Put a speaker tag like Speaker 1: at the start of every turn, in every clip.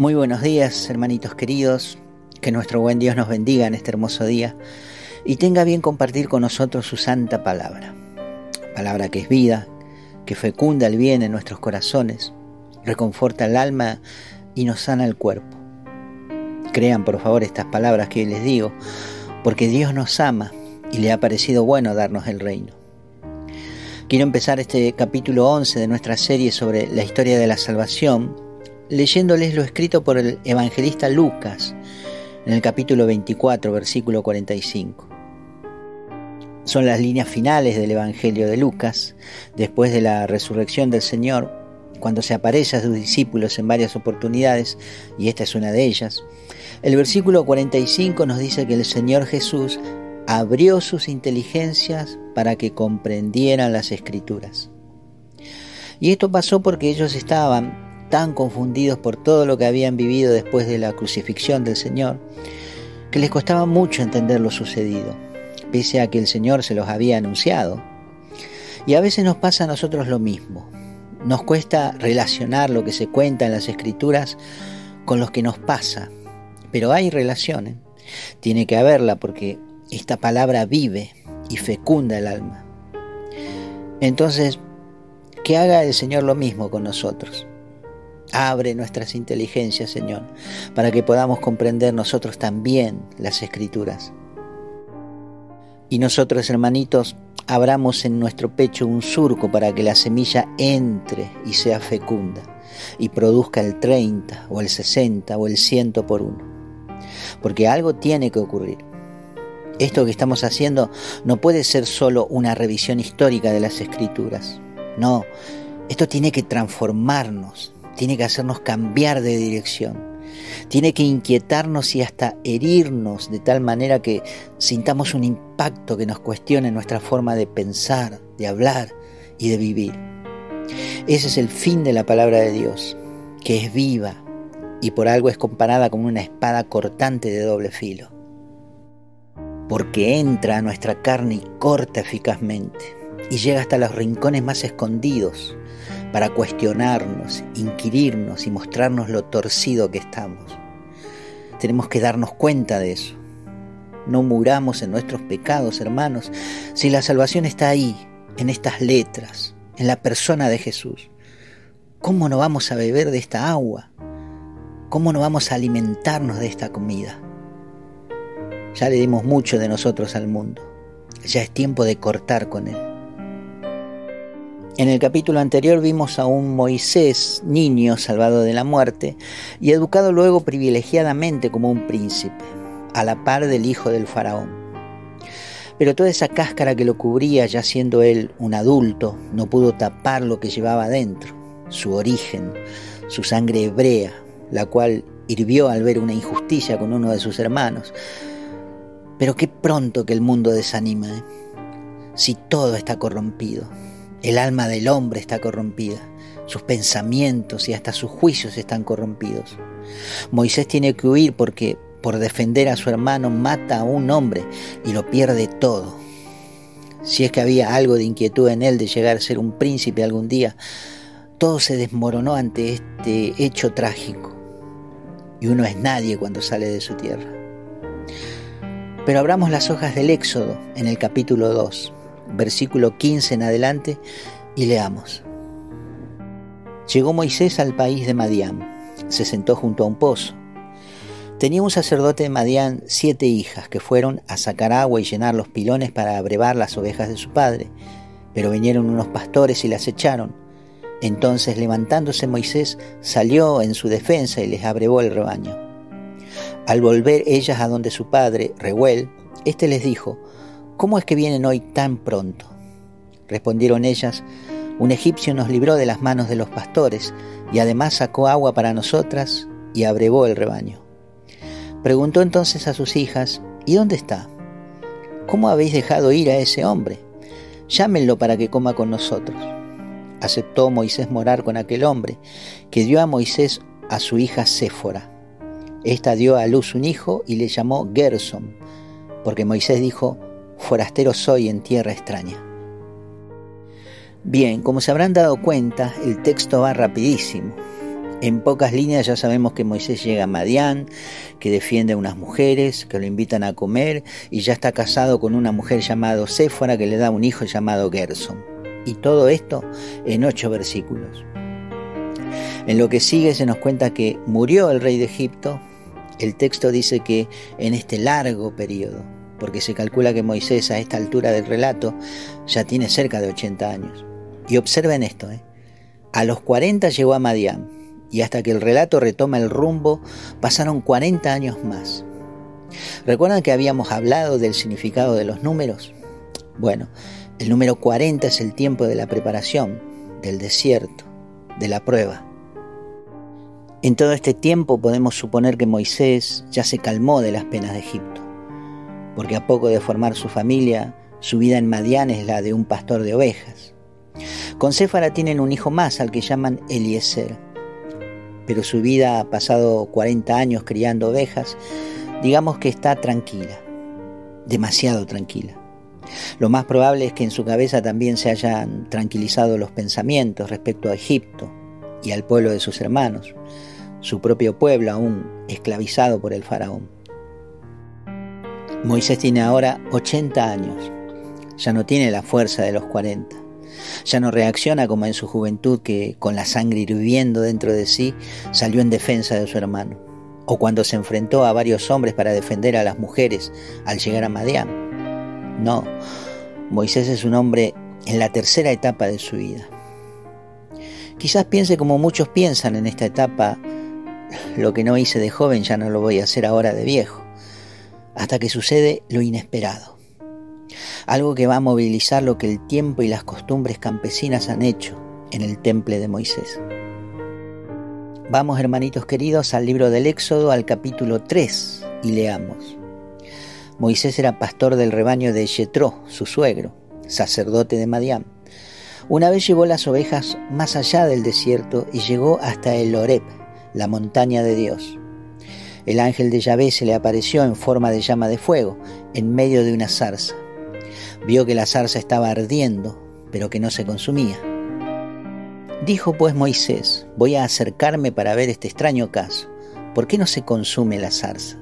Speaker 1: Muy buenos días, hermanitos queridos. Que nuestro buen Dios nos bendiga en este hermoso día y tenga bien compartir con nosotros su santa palabra. Palabra que es vida, que fecunda el bien en nuestros corazones, reconforta el alma y nos sana el cuerpo. Crean por favor estas palabras que les digo, porque Dios nos ama y le ha parecido bueno darnos el reino. Quiero empezar este capítulo 11 de nuestra serie sobre la historia de la salvación leyéndoles lo escrito por el evangelista Lucas en el capítulo 24, versículo 45. Son las líneas finales del Evangelio de Lucas, después de la resurrección del Señor, cuando se aparece a sus discípulos en varias oportunidades, y esta es una de ellas. El versículo 45 nos dice que el Señor Jesús abrió sus inteligencias para que comprendieran las escrituras. Y esto pasó porque ellos estaban tan confundidos por todo lo que habían vivido después de la crucifixión del Señor, que les costaba mucho entender lo sucedido, pese a que el Señor se los había anunciado. Y a veces nos pasa a nosotros lo mismo. Nos cuesta relacionar lo que se cuenta en las escrituras con lo que nos pasa, pero hay relaciones. Tiene que haberla porque esta palabra vive y fecunda el alma. Entonces, que haga el Señor lo mismo con nosotros. Abre nuestras inteligencias, Señor, para que podamos comprender nosotros también las escrituras. Y nosotros, hermanitos, abramos en nuestro pecho un surco para que la semilla entre y sea fecunda y produzca el 30 o el 60 o el 100 por uno. Porque algo tiene que ocurrir. Esto que estamos haciendo no puede ser solo una revisión histórica de las escrituras. No, esto tiene que transformarnos, tiene que hacernos cambiar de dirección, tiene que inquietarnos y hasta herirnos de tal manera que sintamos un impacto que nos cuestione nuestra forma de pensar, de hablar y de vivir. Ese es el fin de la palabra de Dios, que es viva y por algo es comparada con una espada cortante de doble filo, porque entra a nuestra carne y corta eficazmente y llega hasta los rincones más escondidos para cuestionarnos, inquirirnos y mostrarnos lo torcido que estamos. Tenemos que darnos cuenta de eso. No muramos en nuestros pecados, hermanos, si la salvación está ahí, en estas letras, en la persona de Jesús. ¿Cómo no vamos a beber de esta agua? ¿Cómo no vamos a alimentarnos de esta comida? Ya le dimos mucho de nosotros al mundo. Ya es tiempo de cortar con él. En el capítulo anterior vimos a un Moisés, niño salvado de la muerte y educado luego privilegiadamente como un príncipe, a la par del hijo del faraón. Pero toda esa cáscara que lo cubría, ya siendo él un adulto, no pudo tapar lo que llevaba dentro, su origen, su sangre hebrea, la cual hirvió al ver una injusticia con uno de sus hermanos. Pero qué pronto que el mundo desanima, ¿eh? si todo está corrompido. El alma del hombre está corrompida, sus pensamientos y hasta sus juicios están corrompidos. Moisés tiene que huir porque por defender a su hermano mata a un hombre y lo pierde todo. Si es que había algo de inquietud en él de llegar a ser un príncipe algún día, todo se desmoronó ante este hecho trágico. Y uno es nadie cuando sale de su tierra. Pero abramos las hojas del Éxodo en el capítulo 2 versículo 15 en adelante, y leamos. Llegó Moisés al país de Madián, se sentó junto a un pozo. Tenía un sacerdote de Madián siete hijas que fueron a sacar agua y llenar los pilones para abrevar las ovejas de su padre, pero vinieron unos pastores y las echaron. Entonces levantándose Moisés salió en su defensa y les abrevó el rebaño. Al volver ellas a donde su padre, Reuel, éste les dijo, ¿Cómo es que vienen hoy tan pronto? Respondieron ellas, un egipcio nos libró de las manos de los pastores y además sacó agua para nosotras y abrevó el rebaño. Preguntó entonces a sus hijas, ¿y dónde está? ¿Cómo habéis dejado ir a ese hombre? Llámenlo para que coma con nosotros. Aceptó Moisés morar con aquel hombre, que dio a Moisés a su hija Séfora. Esta dio a luz un hijo y le llamó Gerson, porque Moisés dijo, forastero soy en tierra extraña. Bien, como se habrán dado cuenta, el texto va rapidísimo. En pocas líneas ya sabemos que Moisés llega a Madián, que defiende a unas mujeres, que lo invitan a comer y ya está casado con una mujer llamada Séfora que le da un hijo llamado Gerson. Y todo esto en ocho versículos. En lo que sigue se nos cuenta que murió el rey de Egipto. El texto dice que en este largo periodo, porque se calcula que Moisés a esta altura del relato ya tiene cerca de 80 años. Y observen esto, ¿eh? a los 40 llegó a Madián y hasta que el relato retoma el rumbo pasaron 40 años más. ¿Recuerdan que habíamos hablado del significado de los números? Bueno, el número 40 es el tiempo de la preparación, del desierto, de la prueba. En todo este tiempo podemos suponer que Moisés ya se calmó de las penas de Egipto, porque a poco de formar su familia, su vida en Madián es la de un pastor de ovejas. Con Céfara tienen un hijo más al que llaman Eliezer, pero su vida ha pasado 40 años criando ovejas, digamos que está tranquila, demasiado tranquila. Lo más probable es que en su cabeza también se hayan tranquilizado los pensamientos respecto a Egipto y al pueblo de sus hermanos, su propio pueblo aún esclavizado por el faraón. Moisés tiene ahora 80 años, ya no tiene la fuerza de los 40, ya no reacciona como en su juventud que con la sangre hirviendo dentro de sí salió en defensa de su hermano, o cuando se enfrentó a varios hombres para defender a las mujeres al llegar a Madián. No, Moisés es un hombre en la tercera etapa de su vida. Quizás piense como muchos piensan en esta etapa, lo que no hice de joven ya no lo voy a hacer ahora de viejo, hasta que sucede lo inesperado. Algo que va a movilizar lo que el tiempo y las costumbres campesinas han hecho en el temple de Moisés. Vamos, hermanitos queridos, al libro del Éxodo, al capítulo 3, y leamos. Moisés era pastor del rebaño de Yetro, su suegro, sacerdote de Madián. Una vez llevó las ovejas más allá del desierto y llegó hasta el Horeb, la montaña de Dios. El ángel de Yahvé se le apareció en forma de llama de fuego, en medio de una zarza. Vio que la zarza estaba ardiendo, pero que no se consumía. Dijo pues Moisés, voy a acercarme para ver este extraño caso. ¿Por qué no se consume la zarza?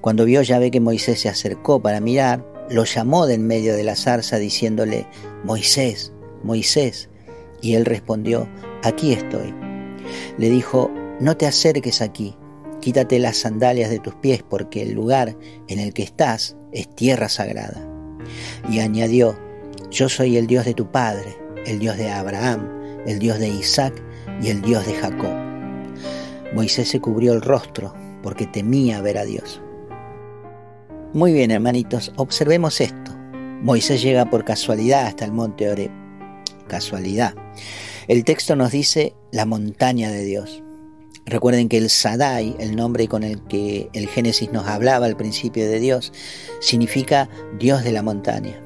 Speaker 1: Cuando vio ve que Moisés se acercó para mirar, lo llamó de en medio de la zarza diciéndole, Moisés, Moisés. Y él respondió, aquí estoy. Le dijo, no te acerques aquí, quítate las sandalias de tus pies porque el lugar en el que estás es tierra sagrada. Y añadió, yo soy el Dios de tu padre, el Dios de Abraham, el Dios de Isaac y el Dios de Jacob. Moisés se cubrió el rostro porque temía ver a Dios. Muy bien, hermanitos, observemos esto. Moisés llega por casualidad hasta el monte Oreb. Casualidad. El texto nos dice la montaña de Dios. Recuerden que el Sadai, el nombre con el que el Génesis nos hablaba al principio de Dios, significa Dios de la montaña.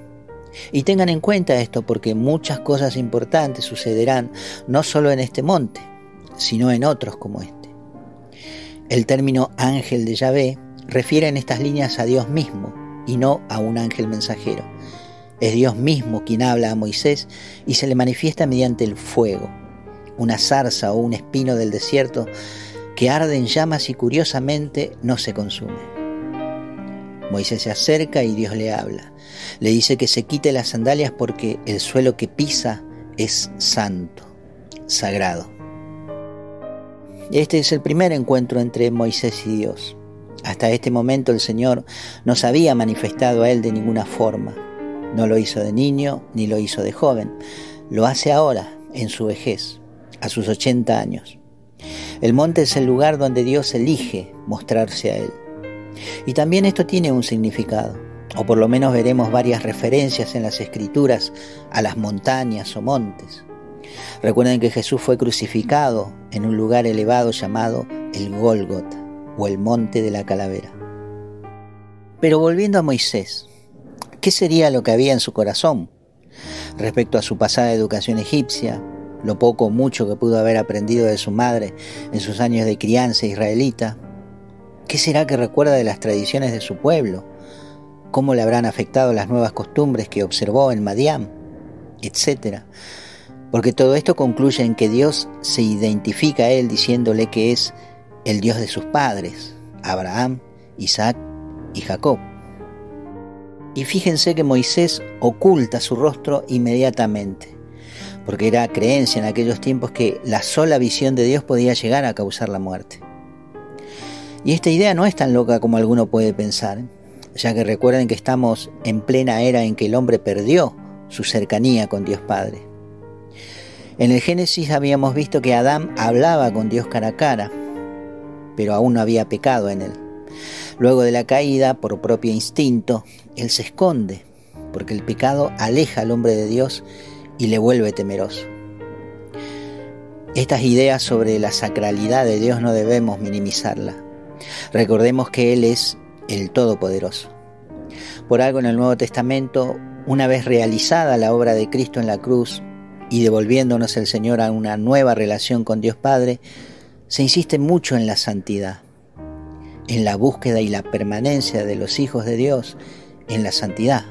Speaker 1: Y tengan en cuenta esto porque muchas cosas importantes sucederán no solo en este monte, sino en otros como este. El término ángel de Yahvé refiere en estas líneas a Dios mismo y no a un ángel mensajero. Es Dios mismo quien habla a Moisés y se le manifiesta mediante el fuego, una zarza o un espino del desierto que arde en llamas y curiosamente no se consume. Moisés se acerca y Dios le habla. Le dice que se quite las sandalias porque el suelo que pisa es santo, sagrado. Este es el primer encuentro entre Moisés y Dios. Hasta este momento el Señor no se había manifestado a él de ninguna forma. No lo hizo de niño ni lo hizo de joven. Lo hace ahora, en su vejez, a sus 80 años. El monte es el lugar donde Dios elige mostrarse a él. Y también esto tiene un significado, o por lo menos veremos varias referencias en las escrituras a las montañas o montes. Recuerden que Jesús fue crucificado en un lugar elevado llamado el Gólgota o el monte de la calavera. Pero volviendo a Moisés, ¿qué sería lo que había en su corazón respecto a su pasada educación egipcia, lo poco o mucho que pudo haber aprendido de su madre en sus años de crianza israelita? ¿Qué será que recuerda de las tradiciones de su pueblo? ¿Cómo le habrán afectado las nuevas costumbres que observó en Madián? Etcétera. Porque todo esto concluye en que Dios se identifica a él diciéndole que es el Dios de sus padres, Abraham, Isaac y Jacob. Y fíjense que Moisés oculta su rostro inmediatamente, porque era creencia en aquellos tiempos que la sola visión de Dios podía llegar a causar la muerte. Y esta idea no es tan loca como alguno puede pensar, ya que recuerden que estamos en plena era en que el hombre perdió su cercanía con Dios Padre. En el Génesis habíamos visto que Adán hablaba con Dios cara a cara, pero aún no había pecado en él. Luego de la caída, por propio instinto, él se esconde, porque el pecado aleja al hombre de Dios y le vuelve temeroso. Estas ideas sobre la sacralidad de Dios no debemos minimizarlas. Recordemos que Él es el Todopoderoso. Por algo en el Nuevo Testamento, una vez realizada la obra de Cristo en la cruz y devolviéndonos el Señor a una nueva relación con Dios Padre, se insiste mucho en la santidad en la búsqueda y la permanencia de los hijos de Dios en la santidad.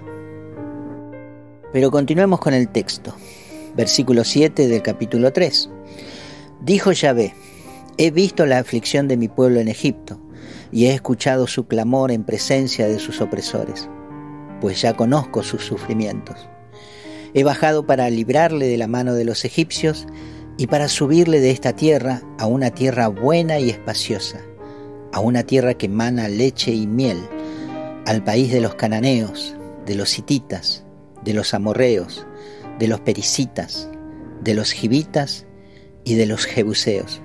Speaker 1: Pero continuemos con el texto. Versículo 7 del capítulo 3. Dijo Yahvé, he visto la aflicción de mi pueblo en Egipto y he escuchado su clamor en presencia de sus opresores, pues ya conozco sus sufrimientos. He bajado para librarle de la mano de los egipcios y para subirle de esta tierra a una tierra buena y espaciosa a una tierra que emana leche y miel, al país de los cananeos, de los hititas, de los amorreos, de los pericitas, de los gibitas y de los jebuseos.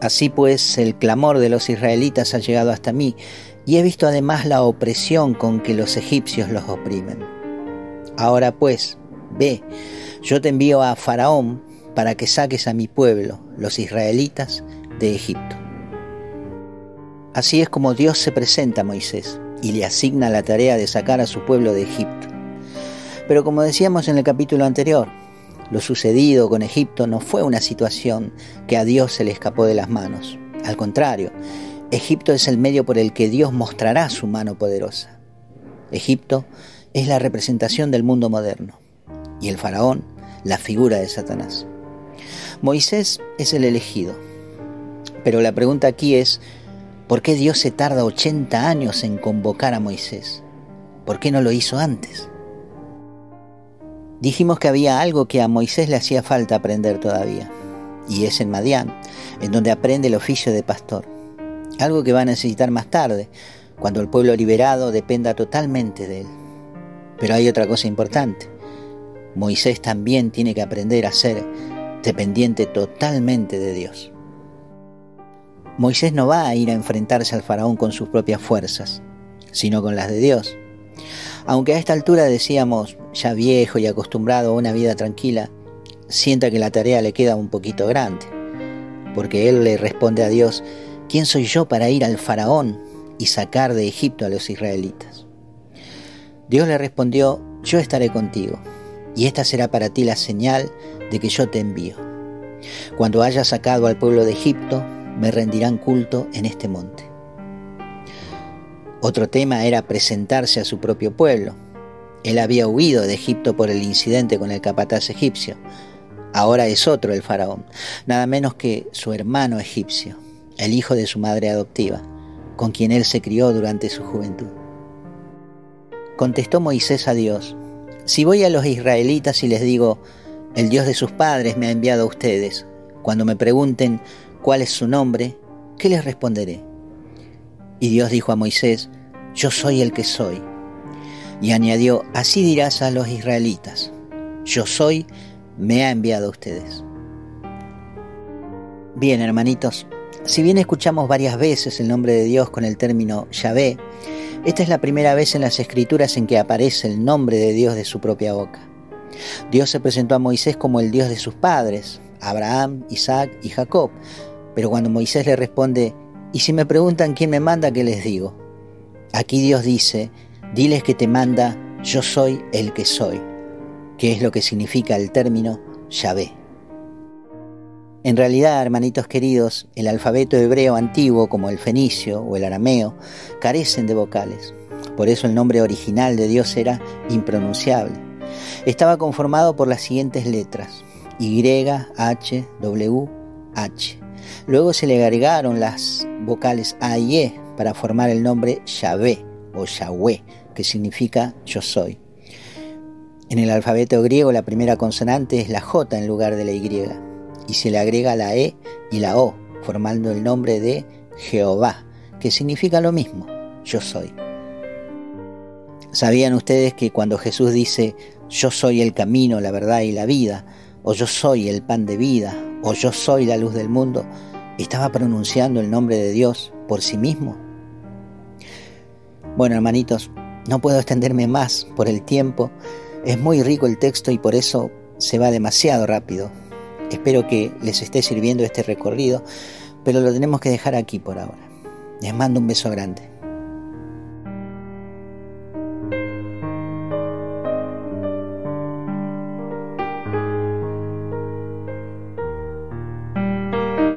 Speaker 1: Así pues, el clamor de los israelitas ha llegado hasta mí, y he visto además la opresión con que los egipcios los oprimen. Ahora pues, ve, yo te envío a Faraón para que saques a mi pueblo, los israelitas, de Egipto. Así es como Dios se presenta a Moisés y le asigna la tarea de sacar a su pueblo de Egipto. Pero como decíamos en el capítulo anterior, lo sucedido con Egipto no fue una situación que a Dios se le escapó de las manos. Al contrario, Egipto es el medio por el que Dios mostrará su mano poderosa. Egipto es la representación del mundo moderno y el faraón la figura de Satanás. Moisés es el elegido. Pero la pregunta aquí es, ¿Por qué Dios se tarda 80 años en convocar a Moisés? ¿Por qué no lo hizo antes? Dijimos que había algo que a Moisés le hacía falta aprender todavía, y es en Madián, en donde aprende el oficio de pastor. Algo que va a necesitar más tarde, cuando el pueblo liberado dependa totalmente de él. Pero hay otra cosa importante. Moisés también tiene que aprender a ser dependiente totalmente de Dios. Moisés no va a ir a enfrentarse al faraón con sus propias fuerzas, sino con las de Dios. Aunque a esta altura decíamos, ya viejo y acostumbrado a una vida tranquila, sienta que la tarea le queda un poquito grande, porque él le responde a Dios, ¿quién soy yo para ir al faraón y sacar de Egipto a los israelitas? Dios le respondió, yo estaré contigo, y esta será para ti la señal de que yo te envío. Cuando hayas sacado al pueblo de Egipto, me rendirán culto en este monte. Otro tema era presentarse a su propio pueblo. Él había huido de Egipto por el incidente con el capataz egipcio. Ahora es otro el faraón, nada menos que su hermano egipcio, el hijo de su madre adoptiva, con quien él se crió durante su juventud. Contestó Moisés a Dios, si voy a los israelitas y les digo, el Dios de sus padres me ha enviado a ustedes, cuando me pregunten, cuál es su nombre, ¿qué les responderé? Y Dios dijo a Moisés, yo soy el que soy. Y añadió, así dirás a los israelitas, yo soy, me ha enviado a ustedes. Bien, hermanitos, si bien escuchamos varias veces el nombre de Dios con el término Yahvé, esta es la primera vez en las escrituras en que aparece el nombre de Dios de su propia boca. Dios se presentó a Moisés como el Dios de sus padres, Abraham, Isaac y Jacob, pero cuando Moisés le responde, ¿y si me preguntan quién me manda, qué les digo? Aquí Dios dice, diles que te manda, yo soy el que soy, que es lo que significa el término Yahvé. En realidad, hermanitos queridos, el alfabeto hebreo antiguo, como el fenicio o el arameo, carecen de vocales. Por eso el nombre original de Dios era impronunciable. Estaba conformado por las siguientes letras, Y, H, W, H. Luego se le agregaron las vocales A y E para formar el nombre Yahvé o Yahweh, que significa yo soy. En el alfabeto griego la primera consonante es la J en lugar de la Y y se le agrega la E y la O, formando el nombre de Jehová, que significa lo mismo, yo soy. ¿Sabían ustedes que cuando Jesús dice yo soy el camino, la verdad y la vida, o yo soy el pan de vida, o yo soy la luz del mundo, estaba pronunciando el nombre de Dios por sí mismo? Bueno, hermanitos, no puedo extenderme más por el tiempo. Es muy rico el texto y por eso se va demasiado rápido. Espero que les esté sirviendo este recorrido, pero lo tenemos que dejar aquí por ahora. Les mando un beso grande.